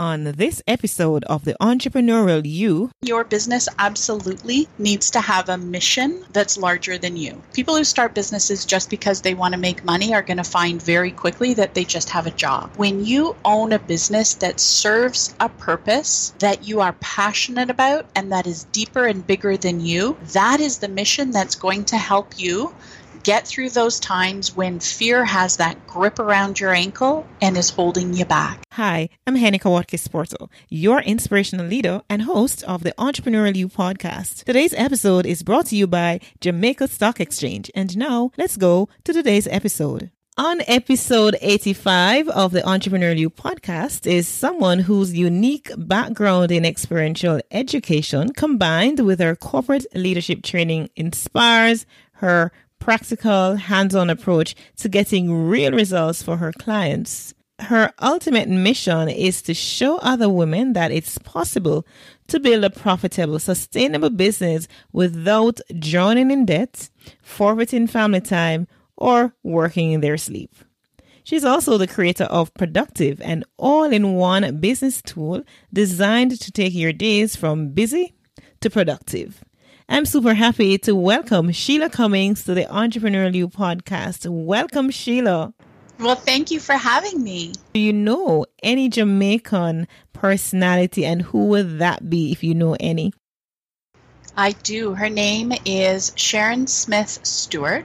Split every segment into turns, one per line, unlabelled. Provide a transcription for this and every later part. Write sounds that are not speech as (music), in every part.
on this episode of the Entrepreneurial You.
Your business absolutely needs to have a mission that's larger than you. People who start businesses just because they want to make money are going to find very quickly that they just have a job. When you own a business that serves a purpose that you are passionate about and that is deeper and bigger than you, that is the mission that's going to help you get through those times when fear has that grip around your ankle and is holding you back.
Hi, I'm Henneke Watkis Porter, your inspirational leader and host of the Entrepreneurial You podcast. Today's episode is brought to you by Jamaica Stock Exchange. And now let's go to today's episode. On episode 85 of the Entrepreneurial You podcast is someone whose unique background in experiential education combined with her corporate leadership training inspires her practical, hands on approach to getting real results for her clients. Her ultimate mission is to show other women that it's possible to build a profitable, sustainable business without drowning in debt, forfeiting family time, or working in their sleep. She's also the creator of Productive, an all in one business tool designed to take your days from busy to productive. I'm super happy to welcome Shelagh Cummins to the Entrepreneurial You podcast. Welcome, Shelagh.
Well, thank you for having me.
Do you know any Jamaican personality, and who would that be if you know any?
I do. Her name is Sharon Smith Stewart,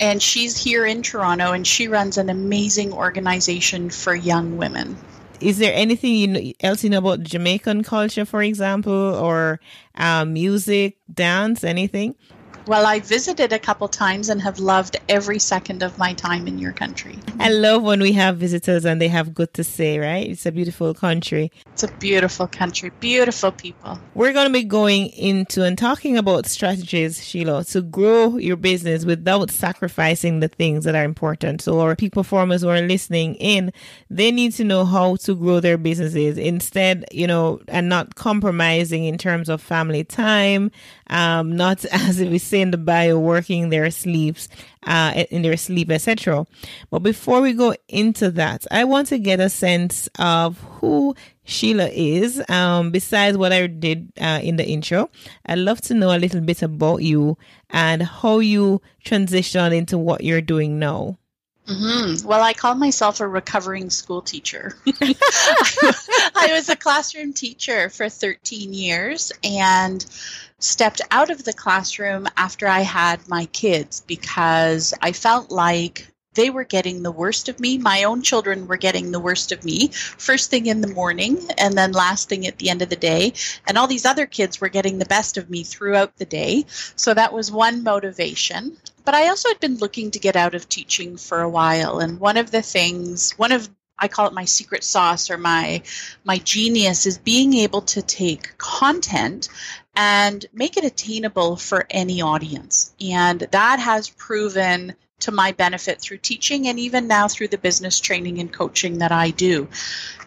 and she's here in Toronto, and she runs an amazing organization for young women
is there anything you know, else you know about Jamaican culture, for example, or um, music, dance, anything?
Well, I visited a couple times and have loved every second of my time in your country.
I love when we have visitors and they have good to say, right? It's a beautiful country.
It's a beautiful country, beautiful people.
We're going to be going into and talking about strategies, Shelagh, to grow your business without sacrificing the things that are important. So, our peak performers who are listening in, they need to know how to grow their businesses instead, you know, and not compromising in terms of family time, um, not (laughs) as we say in the bio, working their sleeps, uh, in their sleep, etc. But before we go into that, I want to get a sense of who Shelagh is. Um, besides what I did uh, in the intro, I'd love to know a little bit about you and how you transition into what you're doing now.
Mm-hmm. Well, I call myself a recovering school teacher. (laughs) I was a classroom teacher for 13 years and stepped out of the classroom after I had my kids because I felt like they were getting the worst of me. My own children were getting the worst of me first thing in the morning and then last thing at the end of the day. And all these other kids were getting the best of me throughout the day. So that was one motivation but I also had been looking to get out of teaching for a while. And one of the things, one of I call it my secret sauce or my my genius is being able to take content and make it attainable for any audience. And that has proven to my benefit through teaching and even now through the business training and coaching that I do.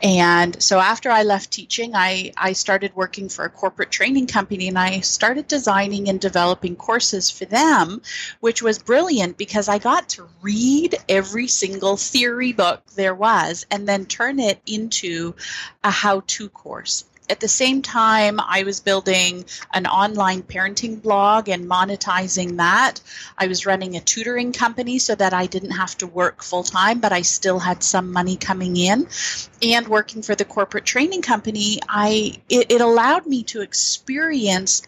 And so after I left teaching, I, I started working for a corporate training company and I started designing and developing courses for them, which was brilliant because I got to read every single theory book there was and then turn it into a how to course at the same time, I was building an online parenting blog and monetizing that. I was running a tutoring company so that I didn't have to work full time, but I still had some money coming in. And working for the corporate training company, I it, it allowed me to experience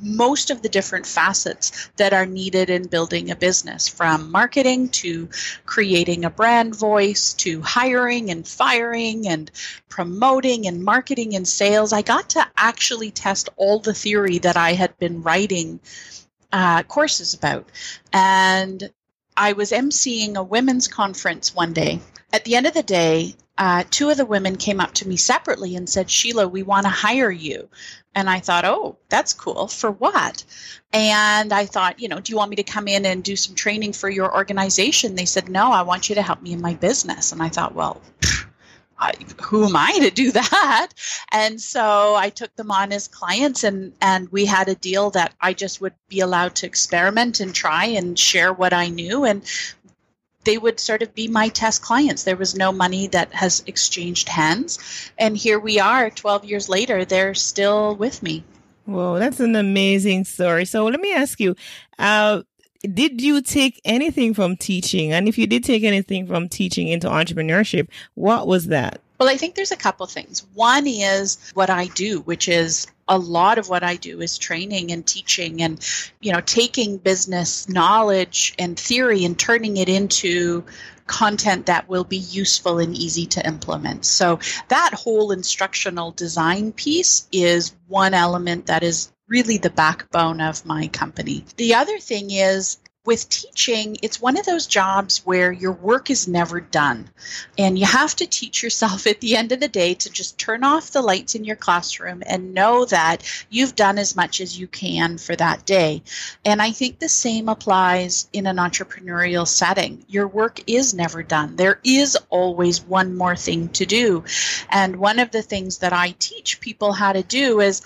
most of the different facets that are needed in building a business from marketing to creating a brand voice to hiring and firing and promoting and marketing and sales. I got to actually test all the theory that I had been writing uh, courses about. And I was emceeing a women's conference one day. At the end of the day, uh, two of the women came up to me separately and said, Shelagh, we want to hire you. And I thought, oh, that's cool. For what? And I thought, you know, do you want me to come in and do some training for your organization? They said, no, I want you to help me in my business. And I thought, well, I, who am I to do (laughs) that? And so I took them on as clients, and and we had a deal that I just would be allowed to experiment and try and share what I knew, and they would sort of be my test clients. There was no money that has exchanged hands. And here we are 12 years later, they're still with me.
Whoa, that's an amazing story. So let me ask you, uh, did you take anything from teaching? And if you did take anything from teaching into entrepreneurship, what was that?
Well, I think there's a couple things. One is what I do, which is a lot of what I do is training and teaching and you know taking business knowledge and theory and turning it into content that will be useful and easy to implement. So that whole instructional design piece is one element that is really the backbone of my company. The other thing is with teaching, it's one of those jobs where your work is never done. And you have to teach yourself (laughs) at the end of the day to just turn off the lights in your classroom and know that you've done as much as you can for that day. And I think the same applies in an entrepreneurial setting. Your work is never done, there is always one more thing to do. And one of the things that I teach people how to do is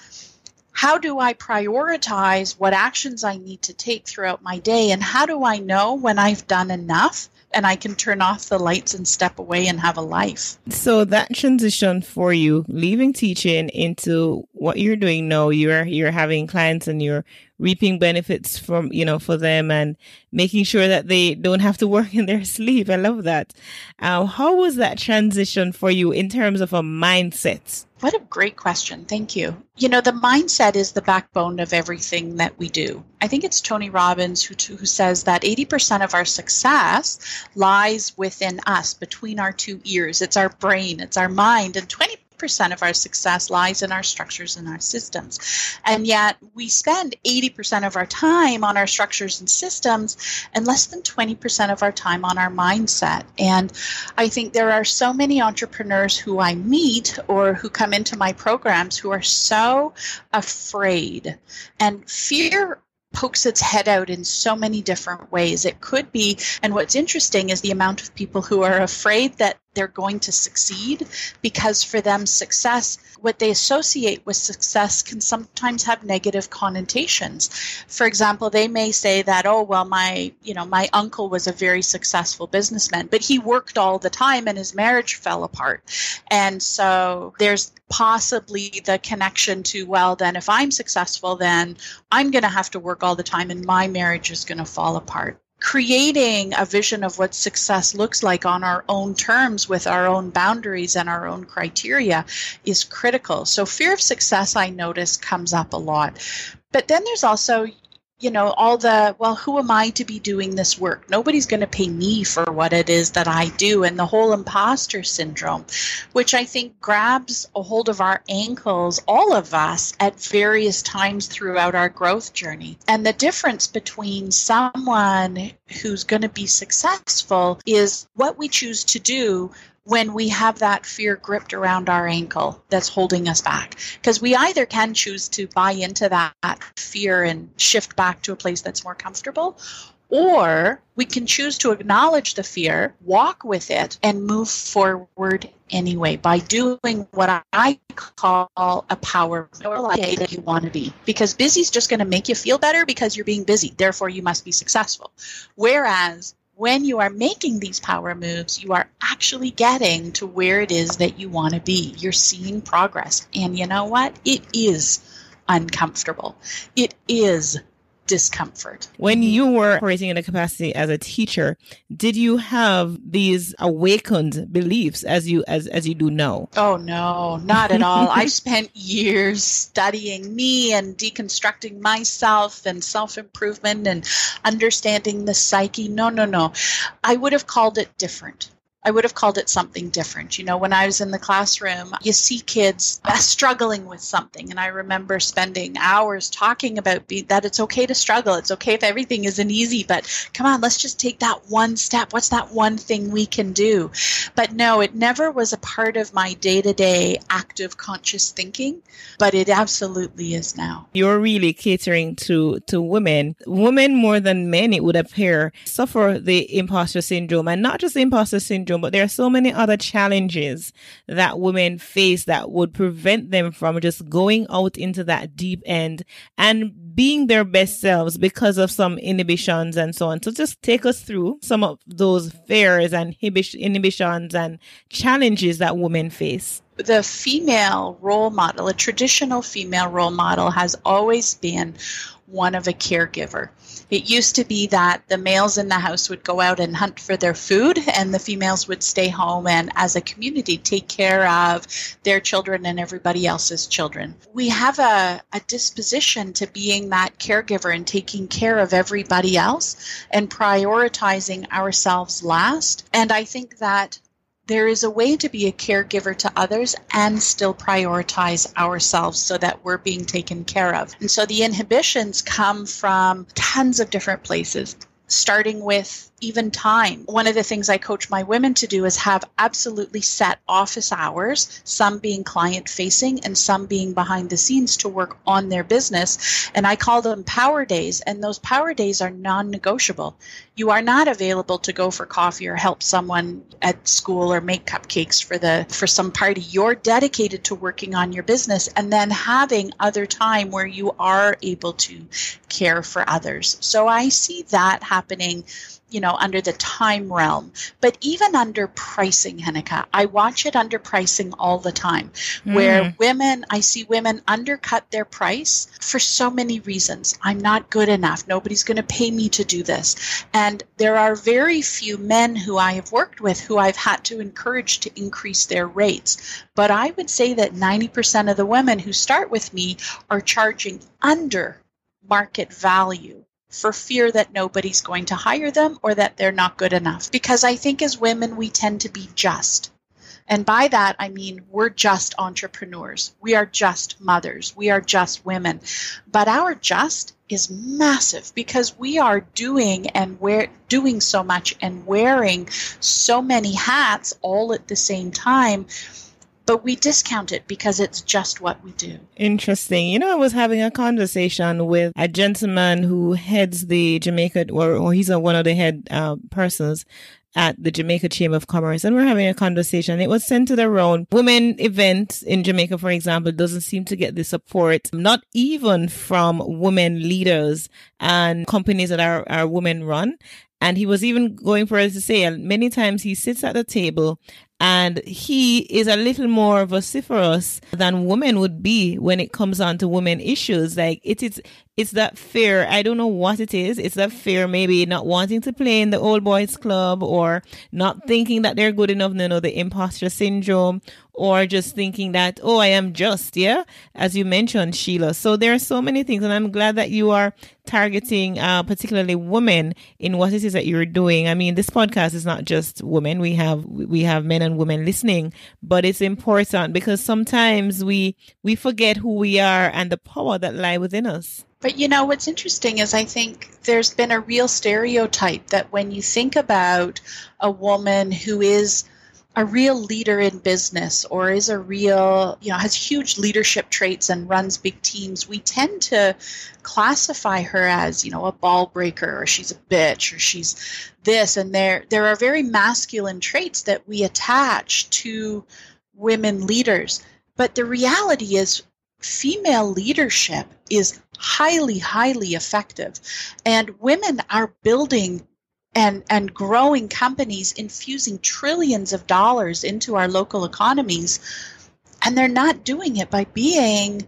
how do I prioritize what actions I need to take throughout my day? And how do I know when I've done enough and I can turn off the lights and step away and have a life?
So that transition for you, leaving teaching into what you're doing now, you're you're having clients and you're reaping benefits from, you know, for them and making sure that they don't have to work (laughs) in their sleep. I love that. Uh, how was that transition for you in terms of a mindset?
What a great question. Thank you. You know, the mindset is the backbone of everything that we do. I think it's Tony Robbins who, who says that 80% of our success lies within us, between our two ears. It's our brain, it's our mind, and 20 percent of our success lies in our structures and our systems. And yet we spend 80% of our time on our structures and systems and less than 20% of our time on our mindset. And I think there are so many entrepreneurs who I meet or who come into my programs who are so afraid. And fear pokes its head out in so many different ways. It could be, and what's interesting is the amount of people who are afraid that they're going to succeed because for them, success, what they associate with success can sometimes have negative connotations. For example, they may say that, oh, well, my, you know, my uncle was a very successful businessman, but he worked all the time and his marriage fell apart. And so there's possibly the connection to, well, then if I'm successful, then I'm going to have to work all the time and my marriage is going to fall apart creating a vision of what success looks like on our own terms with our own boundaries and our own criteria is critical. So, fear of success, I notice, comes up a lot. But then there's also, you know, all the, well, who am I to be doing this work? Nobody's going to pay me for what it is that I do. And the whole imposter syndrome, which I think grabs a hold of our ankles, all of us, at various times throughout our growth journey. And the difference between someone who's going to be successful is what we choose to do when we have that fear gripped around our ankle that's holding us back. Because we either can choose to buy into that fear and shift back to a place that's more comfortable, or we can choose to acknowledge the fear, walk with it, and move forward anyway by doing what I call a power day that you want to be. Because busy is just going to make you feel better because you're being busy. Therefore, you must be successful. Whereas when you are making these power moves, you are actually getting to where it is that you want to be. You're seeing progress. And you know what? It is uncomfortable. It is discomfort.
When you were operating in a capacity as a teacher, did you have these awakened beliefs as you as as you do now?
Oh no, not at all. I (laughs) spent years studying me and deconstructing myself and self-improvement and understanding the psyche. No, no, no. I would have called it different. I would have called it something different. You know, when I was in the classroom, you see kids (laughs) struggling with something. And I remember spending hours talking about be, that it's okay to struggle. It's okay if everything isn't easy, but come on, let's just take that one step. What's that one thing we can do? But no, it never was a part of my day to day active conscious thinking, but it absolutely is now.
You're really catering to, to women. Women more than men, it would appear, suffer the imposter syndrome and not just the imposter syndrome syndrome, but there are so many other challenges that women face that would prevent them from just going out into that deep end and being their best selves because of some inhibitions and so on. So just take us through some of those fears and inhibitions and challenges that women face
the female role model, a traditional female role model, has always been one of a caregiver. It used to be that the males in the house would go out and hunt for their food, and the females would stay home and, as a community, take care of their children and everybody else's children. We have a, a disposition to being that caregiver and taking care of everybody else and prioritizing ourselves last. And I think that there is a way to be a caregiver to others and still prioritize ourselves so that we're being taken care of. And so the inhibitions come from tons of different places, starting with even time. One of the things I coach my women to do is have absolutely set office hours, some being client facing and some being behind the scenes to work on their business. And I call them power days. And those power days are non negotiable. You are not available to go for coffee or help someone at school or make cupcakes for the for some party. You're dedicated to working on your business and then having other time where you are able to care for others. So I see that happening you know, under the time realm, but even under pricing, Henneke, I watch it under pricing all the time, mm. where women, I see women undercut their price for so many reasons. I'm not good enough. Nobody's going to pay me to do this. And there are very few men who I have worked with who I've had to encourage to increase their rates. But I would say that 90% of the women who start with me are charging under market value for fear that nobody's going to hire them or that they're not good enough. Because I think as women, we tend to be just. And by that, I mean we're just entrepreneurs. We are just mothers. We are just women. But our just is massive because we are doing and we're doing so much and wearing so many hats all at the same time but we discount it because it's just what we do.
Interesting. You know, I was having a conversation with a gentleman who heads the Jamaica, or, or he's a, one of the head uh, persons at the Jamaica Chamber of Commerce and we're having a conversation. It was centered around women events in Jamaica, for example, doesn't seem to get the support, not even from women leaders and companies that are, are women run. And he was even going for us to say, and many times he sits at the table and he is a little more vociferous than women would be when it comes on to women issues. Like it is, it's that fear. I don't know what it is. It's that fear, maybe not wanting to play in the old boys club or not thinking that they're good enough. No, no, the imposter syndrome or just thinking that, oh, I am just, yeah, as you mentioned, Shelagh. So there are so many things, and I'm glad that you are targeting uh, particularly women in what it is that you're doing. I mean, this podcast is not just women; we have we have men and women listening, but it's important because sometimes we we forget who we are and the power that lie within us.
But you know, what's interesting is I think there's been a real stereotype that when you think about a woman who is a real leader in business or is a real, you know, has huge leadership traits and runs big teams, we tend to classify her as, you know, a ball breaker or she's a bitch or she's this. And there there are very masculine traits that we attach to women leaders. But the reality is female leadership is highly, highly effective. And women are building and and growing companies infusing trillions of dollars into our local economies and they're not doing it by being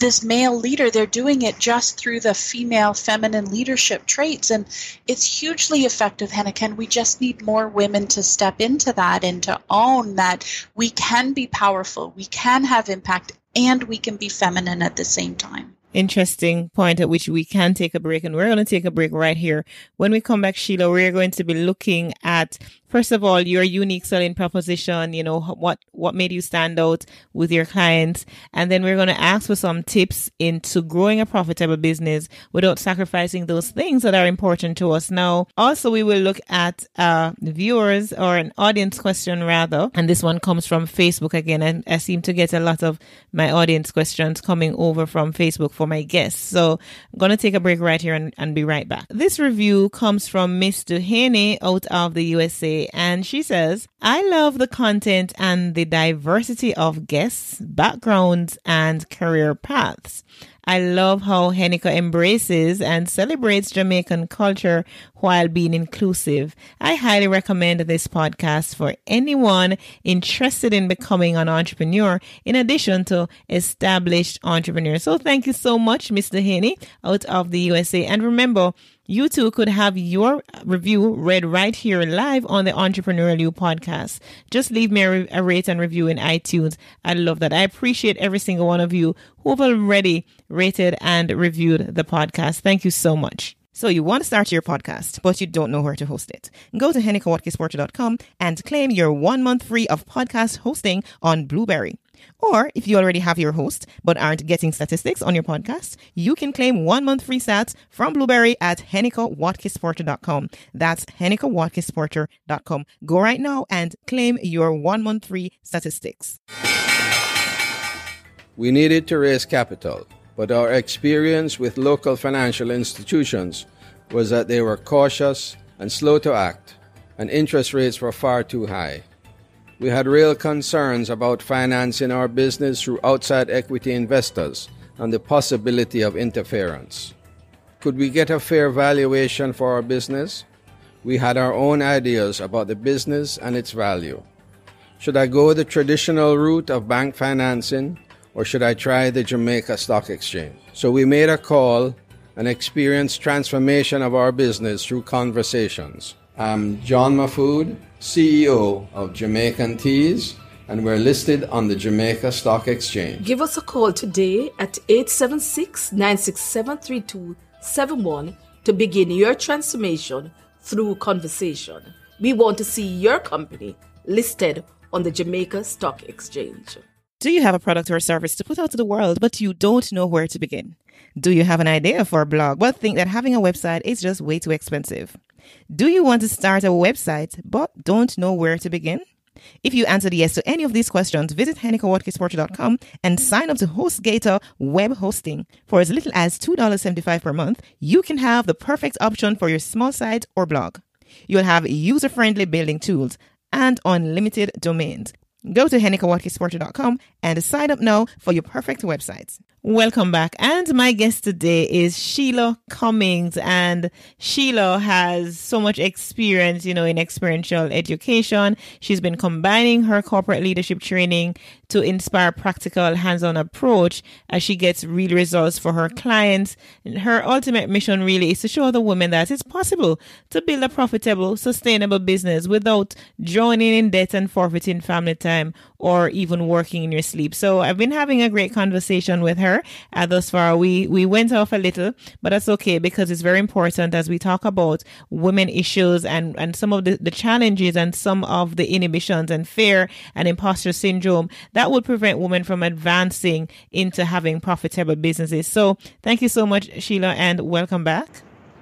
this male leader. They're doing it just through the female feminine leadership traits and it's hugely effective Henneke we just need more women to step into that and to own that we can be powerful we can have impact and we can be feminine at the same time
interesting point at which we can take a break and we're going to take a break right here. When we come back, Shelagh, we're going to be looking at first of all, your unique selling proposition, you know, what, what made you stand out with your clients. And then we're going to ask for some tips into growing a profitable business without sacrificing those things that are important to us. Now, also, we will look at uh, viewers or an audience question rather. And this one comes from Facebook again. And I seem to get a lot of my audience questions coming over from Facebook for my guests. So I'm going to take a break right here and, and be right back. This review comes from Miss Duhaney out of the USA. And she says, I love the content and the diversity of guests, backgrounds, and career paths. I love how Henneke embraces and celebrates Jamaican culture while being inclusive. I highly recommend this podcast for anyone interested in becoming an entrepreneur, in addition to established entrepreneurs. So thank you so much, Mr. Haney, out of the USA. And remember, you too could have your review read right here live on the Entrepreneurial You podcast. Just leave me a, a, rate and review in iTunes. I love that. I appreciate every single one of you who have already rated and reviewed the podcast. Thank you so much. So you want to start your podcast, but you don't know where to host it. Go to hennicawatkisporter.com and claim your one month free of podcast hosting on Blubrry. Or if you already have your host but aren't getting statistics on your podcast, you can claim one month free stats from Blubrry at hennicawatkisporter.com. That's hennicawatkisporter.com. Go right now and claim your one month free statistics.
We needed to raise capital, but our experience with local financial institutions was that they were cautious and slow to act, and interest rates were far too high. We had real concerns about financing our business through outside equity investors and the possibility of interference. Could we get a fair valuation for our business? We had our own ideas about the business and its value. Should I go the traditional route of bank financing or should I try the Jamaica Stock Exchange? So we made a call and experienced transformation of our business through conversations. I'm John Mahfood, CEO of Jamaican Teas, and we're listed on the Jamaica Stock Exchange.
Give us a call today at 876 967 3271 to begin your transformation through conversation. We want to see your company listed on the Jamaica Stock Exchange.
Do you have a product or service to put out to the world, but you don't know where to begin? Do you have an idea for a blog, but think that having a website is just way too expensive? Do you want to start a website but don't know where to begin? If you answered yes to any of these questions, visit hennicawatkisporter.com and sign up to HostGator web hosting. For as little as $2.75 per month, you can have the perfect option for your small site or blog. You'll have user friendly building tools and unlimited domains. Go to hennicawatkisporter.com and sign up now for your perfect websites. Welcome back. And my guest today is Shelagh Cummins. And Shelagh has so much experience, you know, in experiential education. She's been combining her corporate leadership training to inspire practical hands-on approach as she gets real results for her clients. And her ultimate mission really is to show the women that it's possible to build a profitable, sustainable business without joining in debt and forfeiting family time or even working in your sleep. So I've been having a great conversation with her uh, thus far. We we went off a little, but that's okay because it's very important as we talk about women issues and and some of the, the challenges and some of the inhibitions and fear and imposter syndrome that would prevent women from advancing into having profitable businesses. So thank you so much, Shelagh, and welcome back.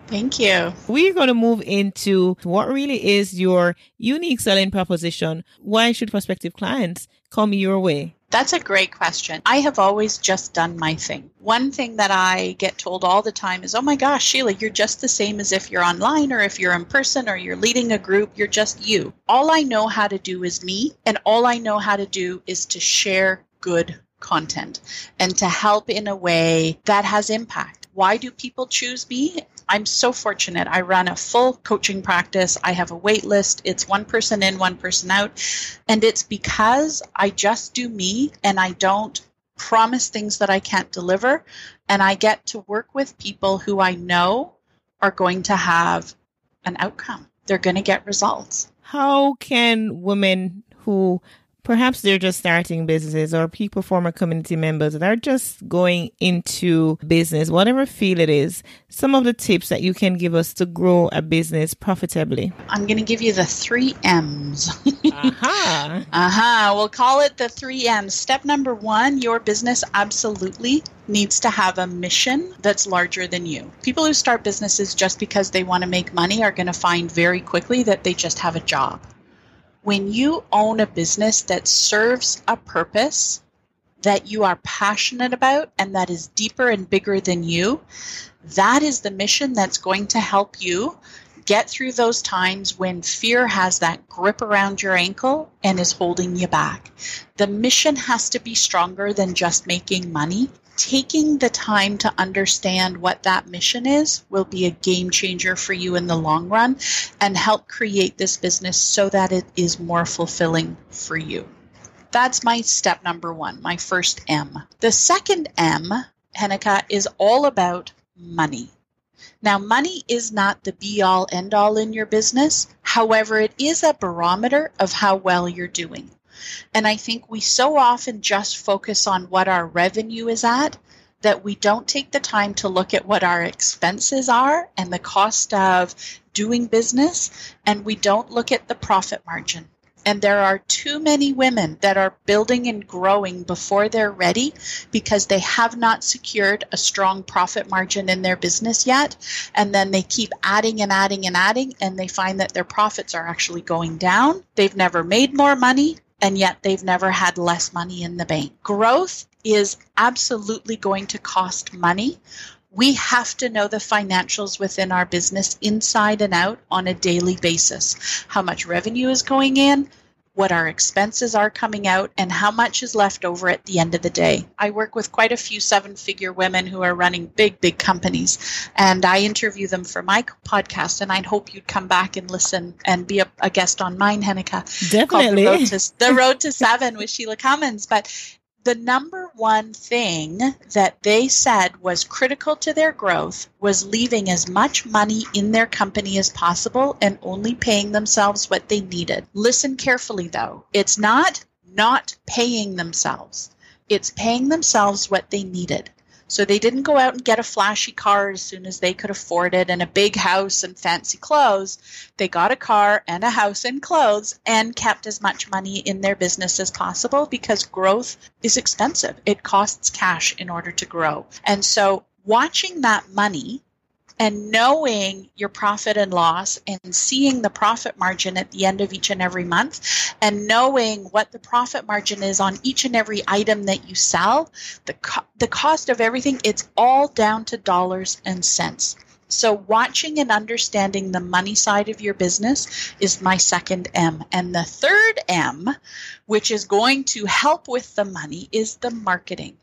Thank you.
We're going to move into what really is your unique selling proposition. Why should prospective clients come your way?
That's a great question. I have always just done my thing. One thing that I get told all the time is, oh my gosh, Shelagh, you're just the same as if you're online or if you're in person or you're leading a group. You're just you. All I know how to do is me, and all I know how to do is to share good content and to help in a way that has impact. Why do people choose me? I'm so fortunate. I run a full coaching practice. I have a wait list. It's one person in, one person out. And it's because I just do me and I don't promise things that I can't deliver. And I get to work with people who I know are going to have an outcome. They're going to get results.
How can women who perhaps they're just starting businesses or people former community members that are just going into business, whatever field it is, some of the tips that you can give us to grow a business profitably?
I'm going to give you the three M's.
Aha. (laughs)
uh-huh. We'll call it the three M's. Step number one, your business absolutely needs to have a mission that's larger than you. People who start businesses just because they want to make money are going to find very quickly that they just have a job. When you own a business that serves a purpose that you are passionate about and that is deeper and bigger than you, that is the mission that's going to help you get through those times when fear has that grip around your ankle and is holding you back. The mission has to be stronger than just making money. Taking the time to understand what that mission is will be a game changer for you in the long run and help create this business so that it is more fulfilling for you. That's my step number one, my first M. The second M, Henneke, is all about money. Now, money is not the be all end all in your business. However, it is a barometer of how well you're doing. And I think we so often just focus on what our revenue is at that we don't take the time to look at what our expenses are and the cost of doing business, and we don't look at the profit margin. And there are too many women that are building and growing before they're ready because they have not secured a strong profit margin in their business yet. And then they keep adding and adding and adding, and they find that their profits are actually going down. They've never made more money, and yet they've never had less money in the bank. Growth is absolutely going to cost money we have to know the financials within our business inside and out on a daily basis. How much revenue is going in, what our expenses are coming out, and how much is left over at the end of the day. I work with quite a few seven figure women who are running big, big companies, and I interview them for my podcast. And I'd hope you'd come back and listen and be a, a guest on mine, Henneke.
Definitely.
The road, to, the (laughs) road to Seven with Shelagh Cummins. But the number one thing that they said was critical to their growth was leaving as much money in their company as possible and only paying themselves what they needed. Listen carefully though. It's not not paying themselves. It's paying themselves what they needed. So they didn't go out and get a flashy car as soon as they could afford it and a big house and fancy clothes. They got a car and a house and clothes and kept as much money in their business as possible because growth is expensive. It costs cash in order to grow. And so watching that money and knowing your profit and loss and seeing the profit margin at the end of each and every month and knowing what the profit margin is on each and every item that you sell the co- the cost of everything it's all down to dollars and cents so, watching and understanding the money side of your business is my second M. And the third M, which is going to help with the money, is the marketing.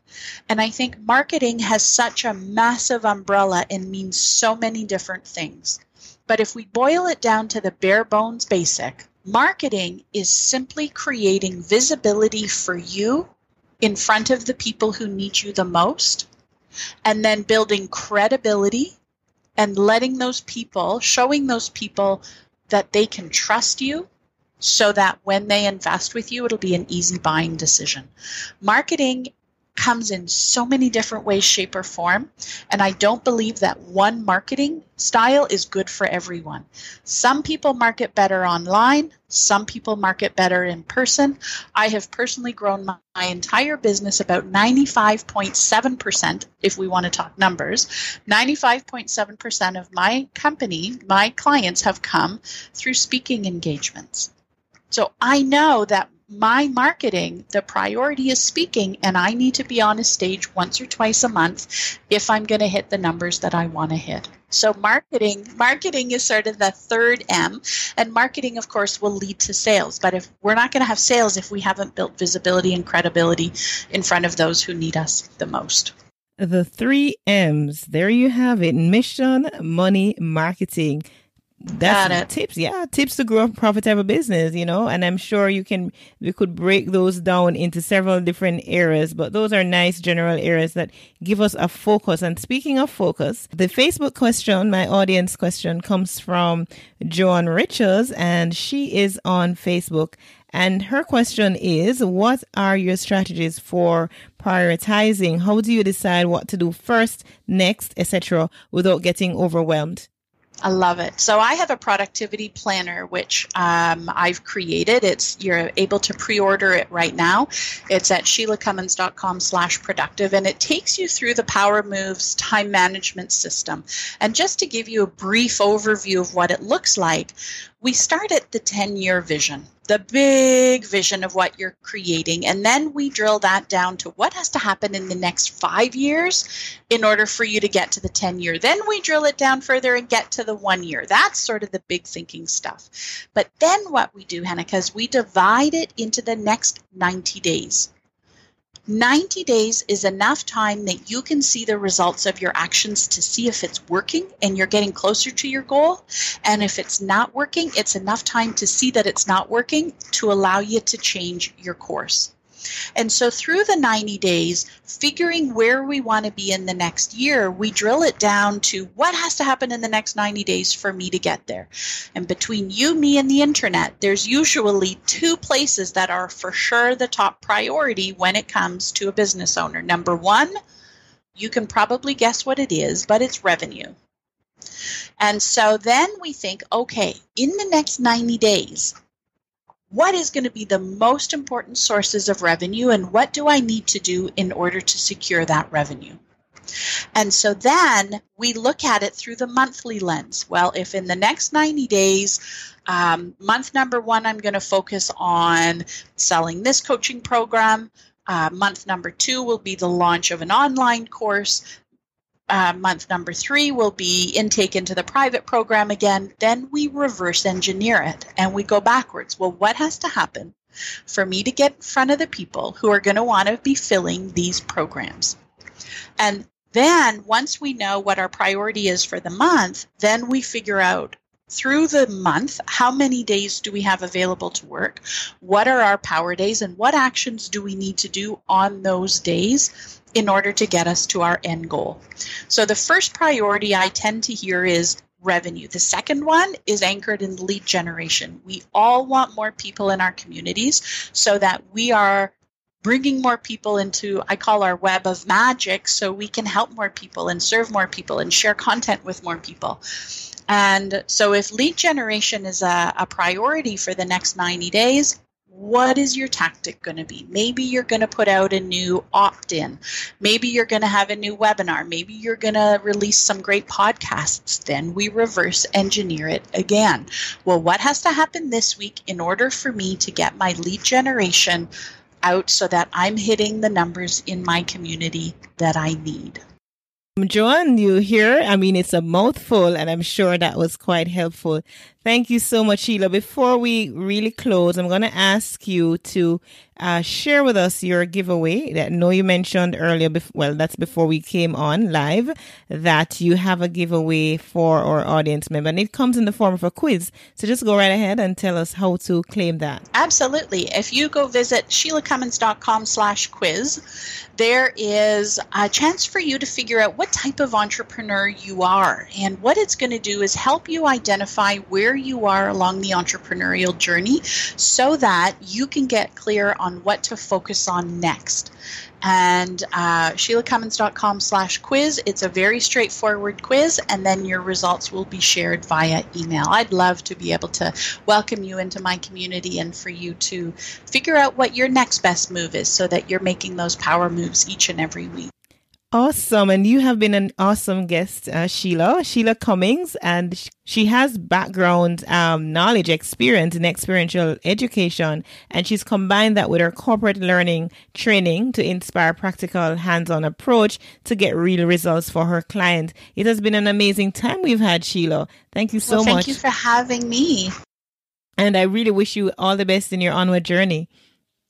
And I think marketing has such a massive umbrella and means so many different things. But if we boil it down to the bare bones basic, marketing is simply creating visibility for you in front of the people who need you the most, and then building credibility and letting those people, showing those people that they can trust you so that when they invest with you, it'll be an easy buying decision. Marketing comes in so many different ways, shape, or form. And I don't believe that one marketing style is good for everyone. Some people market better online, some people market better in person. I have personally grown my, my entire business about 95.7%, if we want to talk numbers. 95.7% of my company, my clients have come through speaking engagements. So I know that my marketing, the priority is speaking, and I need to be on a stage once or twice a month if I'm going to hit the numbers that I want to hit. So marketing, marketing is sort of the third M, and marketing, of course, will lead to sales. But if we're not going to have sales if we haven't built visibility and credibility in front of those who need us the most.
The three M's. There you have it: mission, money, marketing that's
it.
tips. Yeah, tips to grow a profitable business, you know, and I'm sure you can, we could break those down into several different areas, but those are nice general areas that give us a focus. And speaking of focus, the Facebook question, my audience question comes from Joan Richards and she is on Facebook. And her question is, what are your strategies for prioritizing? How do you decide what to do first, next, etc., without getting overwhelmed?
I love it. So I have a productivity planner which um, I've created. It's you're able to pre-order it right now. It's at sheilacummins.com slash productive and it takes you through the Power Moves time management system. And just to give you a brief overview of what it looks like, we start at the 10-year vision the big vision of what you're creating. And then we drill that down to what has to happen in the next five years in order for you to get to the 10 year. Then we drill it down further and get to the one year. That's sort of the big thinking stuff. But then what we do, Hannah, is we divide it into the next 90 days. 90 days is enough time that you can see the results of your actions to see if it's working and you're getting closer to your goal. And if it's not working, it's enough time to see that it's not working to allow you to change your course. And so through the 90 days, figuring where we want to be in the next year, we drill it down to what has to happen in the next 90 days for me to get there. And between you, me, and the internet, there's usually two places that are for sure the top priority when it comes to a business owner. Number one, you can probably guess what it is, but it's revenue. And so then we think, okay, in the next 90 days, what is going to be the most important sources of revenue and what do I need to do in order to secure that revenue? And so then we look at it through the monthly lens. Well, if in the next 90 days, um, month number one, I'm going to focus on selling this coaching program. Uh, month number two will be the launch of an online course uh, month number three will be intake into the private program again. Then we reverse engineer it and we go backwards. Well, what has to happen for me to get in front of the people who are going to want to be filling these programs? And then once we know what our priority is for the month, then we figure out through the month how many days do we have available to work? What are our power days and what actions do we need to do on those days in order to get us to our end goal. So the first priority I tend to hear is revenue. The second one is anchored in lead generation. We all want more people in our communities so that we are bringing more people into I call our web of magic so we can help more people and serve more people and share content with more people. And so if lead generation is a, a priority for the next 90 days, what is your tactic going to be? Maybe you're going to put out a new opt in. Maybe you're going to have a new webinar. Maybe you're going to release some great podcasts. Then we reverse engineer it again. Well, what has to happen this week in order for me to get my lead generation out so that I'm hitting the numbers in my community that I need?
Joan, you hear? I mean, it's a mouthful, and I'm sure that was quite helpful. Thank you so much, Shelagh. Before we really close, I'm going to ask you to uh, share with us your giveaway. That I know you mentioned earlier. Bef- well, that's before we came on live that you have a giveaway for our audience member, and it comes in the form of a quiz. So just go right ahead and tell us how to claim that.
Absolutely. If you go visit sheilacummins.com/quiz, there is a chance for you to figure out what type of entrepreneur you are, and what it's going to do is help you identify where you are along the entrepreneurial journey, so that you can get clear on what to focus on next. And uh, SheilaCummins.com slash quiz. It's a very straightforward quiz, and then your results will be shared via email. I'd love to be able to welcome you into my community and for you to figure out what your next best move is so that you're making those power moves each and every week.
Awesome. And you have been an awesome guest, uh, Shelagh, Shelagh Cummins, and she has background um, knowledge, experience in experiential education, and she's combined that with her corporate learning training to inspire practical hands-on approach to get real results for her client. It has been an amazing time we've had, Shelagh. Thank you so
well, thank
much.
Thank you for having me.
And I really wish you all the best in your onward journey.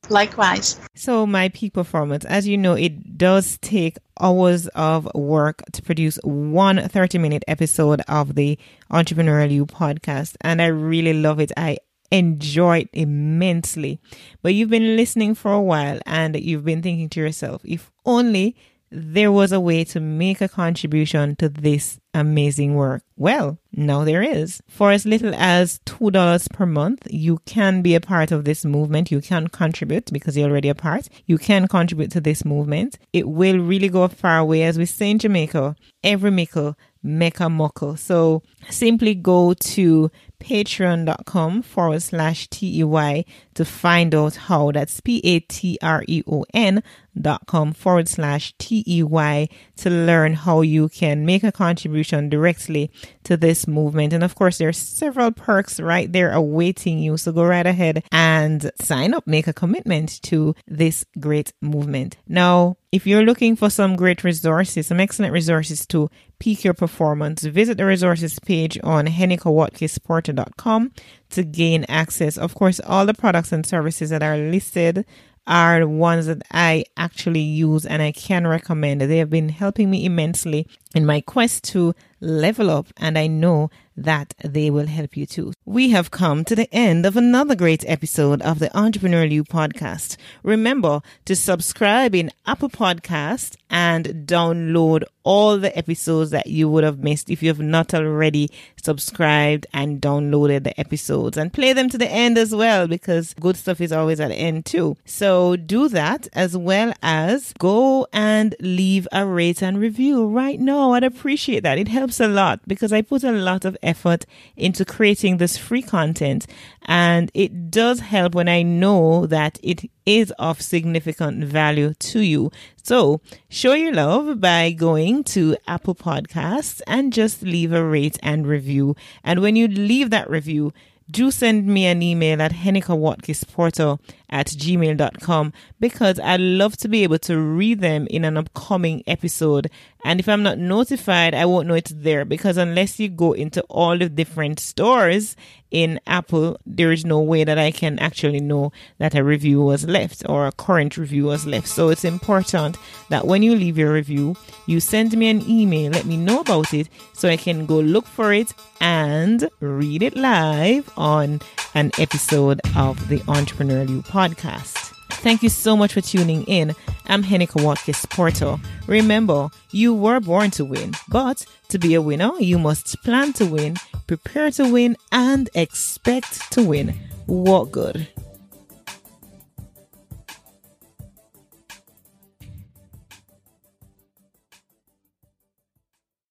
Likewise.
So, my peak performance, as you know, it does take hours of work to produce one 30 minute episode of the Entrepreneurial You podcast. And I really love it. I enjoy it immensely. But you've been listening for a while and you've been thinking to yourself, if only there was a way to make a contribution to this amazing work. Well, now there is. For as little as $2 per month, you can be a part of this movement. You can contribute because you're already a part. You can contribute to this movement. It will really go far away, As we say in Jamaica, every mickle make a muckle. So simply go to patreon.com forward slash TEY to find out how. That's P A T R E O N dot com forward slash TEY to learn how you can make a contribution directly to this movement. And of course, there are several perks right there awaiting you. So go right ahead and sign up, make a commitment to this great movement. Now, if you're looking for some great resources, some excellent resources to peak your performance, visit the resources page on hennekewatkisporter.com to gain access. Of course, all the products and services that are listed are ones that I actually use and I can recommend. They have been helping me immensely in my quest to level up, and I know that they will help you too. We have come to the end of another great episode of the Entrepreneurial You podcast. Remember to subscribe in Apple Podcast and download all the episodes that you would have missed if you have not already subscribed and downloaded the episodes and play them to the end as well because good stuff is always at the end too. So do that as well as go and leave a rate and review right now. Oh, I'd appreciate that. It helps a lot because I put a lot of effort into creating this free content and it does help when I know that it is of significant value to you. So show your love by going to Apple Podcasts and just leave a rate and review. And when you leave that review, do send me an email at hennekewatkisporter at gmail.com because I'd love to be able to read them in an upcoming episode. And if I'm not notified, I won't know it's there because unless you go into all the different stores in Apple, there is no way that I can actually know that a review was left or a current review was left. So it's important that when you leave your review, you send me an email, let me know about it so I can go look for it and read it live on an episode of the Entrepreneurial You podcast. Thank you so much for tuning in. I'm Henneke Watkis Porter. Remember, you were born to win, but to be a winner, you must plan to win, prepare to win, and expect to win. What good?